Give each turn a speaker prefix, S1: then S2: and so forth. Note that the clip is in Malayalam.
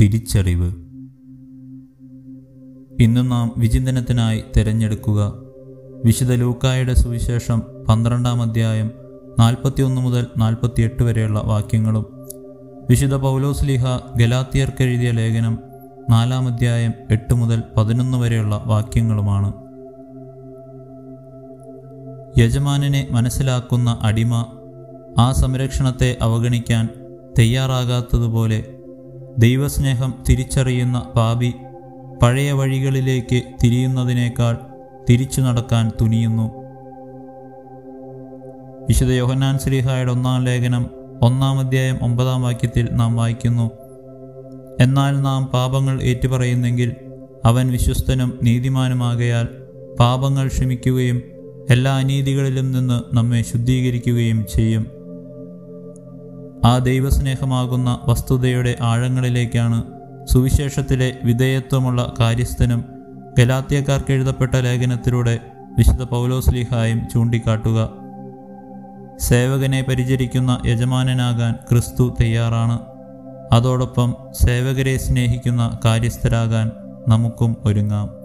S1: തിരിച്ചറിവ്. ഇന്ന് നാം വിചിന്തനത്തിനായി തിരഞ്ഞെടുക്കുക വിശുദ്ധ ലൂക്കായുടെ സുവിശേഷം പന്ത്രണ്ടാം അധ്യായം നാൽപ്പത്തിയൊന്ന് മുതൽ നാൽപ്പത്തിയെട്ട് വരെയുള്ള വാക്യങ്ങളും വിശുദ്ധ പൗലോസ്ലിഹ ഗലാത്തിയർക്കെഴുതിയ ലേഖനം നാലാം അധ്യായം എട്ട് മുതൽ പതിനൊന്ന് വരെയുള്ള വാക്യങ്ങളുമാണ്. യജമാനനെ മനസ്സിലാക്കുന്ന അടിമ ആ സംരക്ഷണത്തെ അവഗണിക്കാൻ തയ്യാറാകാത്തതുപോലെ ദൈവസ്നേഹം തിരിച്ചറിയുന്ന പാപി പഴയ വഴികളിലേക്ക് തിരിയുന്നതിനേക്കാൾ തിരിച്ചു നടക്കാൻ തുനിയുന്നു. വിശുദ്ധ യോഹന്നാൻ ശ്രീഹായുടെ ഒന്നാം ലേഖനം ഒന്നാം അധ്യായം ഒമ്പതാം വാക്യത്തിൽ നാം വായിക്കുന്നു. എന്നാൽ നാം പാപങ്ങൾ ഏറ്റുപറയുന്നെങ്കിൽ അവൻ വിശ്വസ്തനും നീതിമാനുമാകയാൽ പാപങ്ങൾ ക്ഷമിക്കുകയും എല്ലാ അനീതികളിലും നിന്ന് നമ്മെ ശുദ്ധീകരിക്കുകയും ചെയ്യും. ആ ദൈവസ്നേഹമാകുന്ന വസ്തുതയുടെ ആഴങ്ങളിലേക്കാണ് സുവിശേഷത്തിലെ വിധേയത്വമുള്ള കാര്യസ്ഥനും ഗലാത്യക്കാർക്ക് എഴുതപ്പെട്ട ലേഖനത്തിലൂടെ വിശുദ്ധ പൗലോസ്ലിഹായും ചൂണ്ടിക്കാട്ടുക. സേവകനെ പരിചരിക്കുന്ന യജമാനനാകാൻ ക്രിസ്തു തയ്യാറാണ്. അതോടൊപ്പം സേവകരെ സ്നേഹിക്കുന്ന കാര്യസ്ഥരാകാൻ നമുക്കും ഒരുങ്ങാം.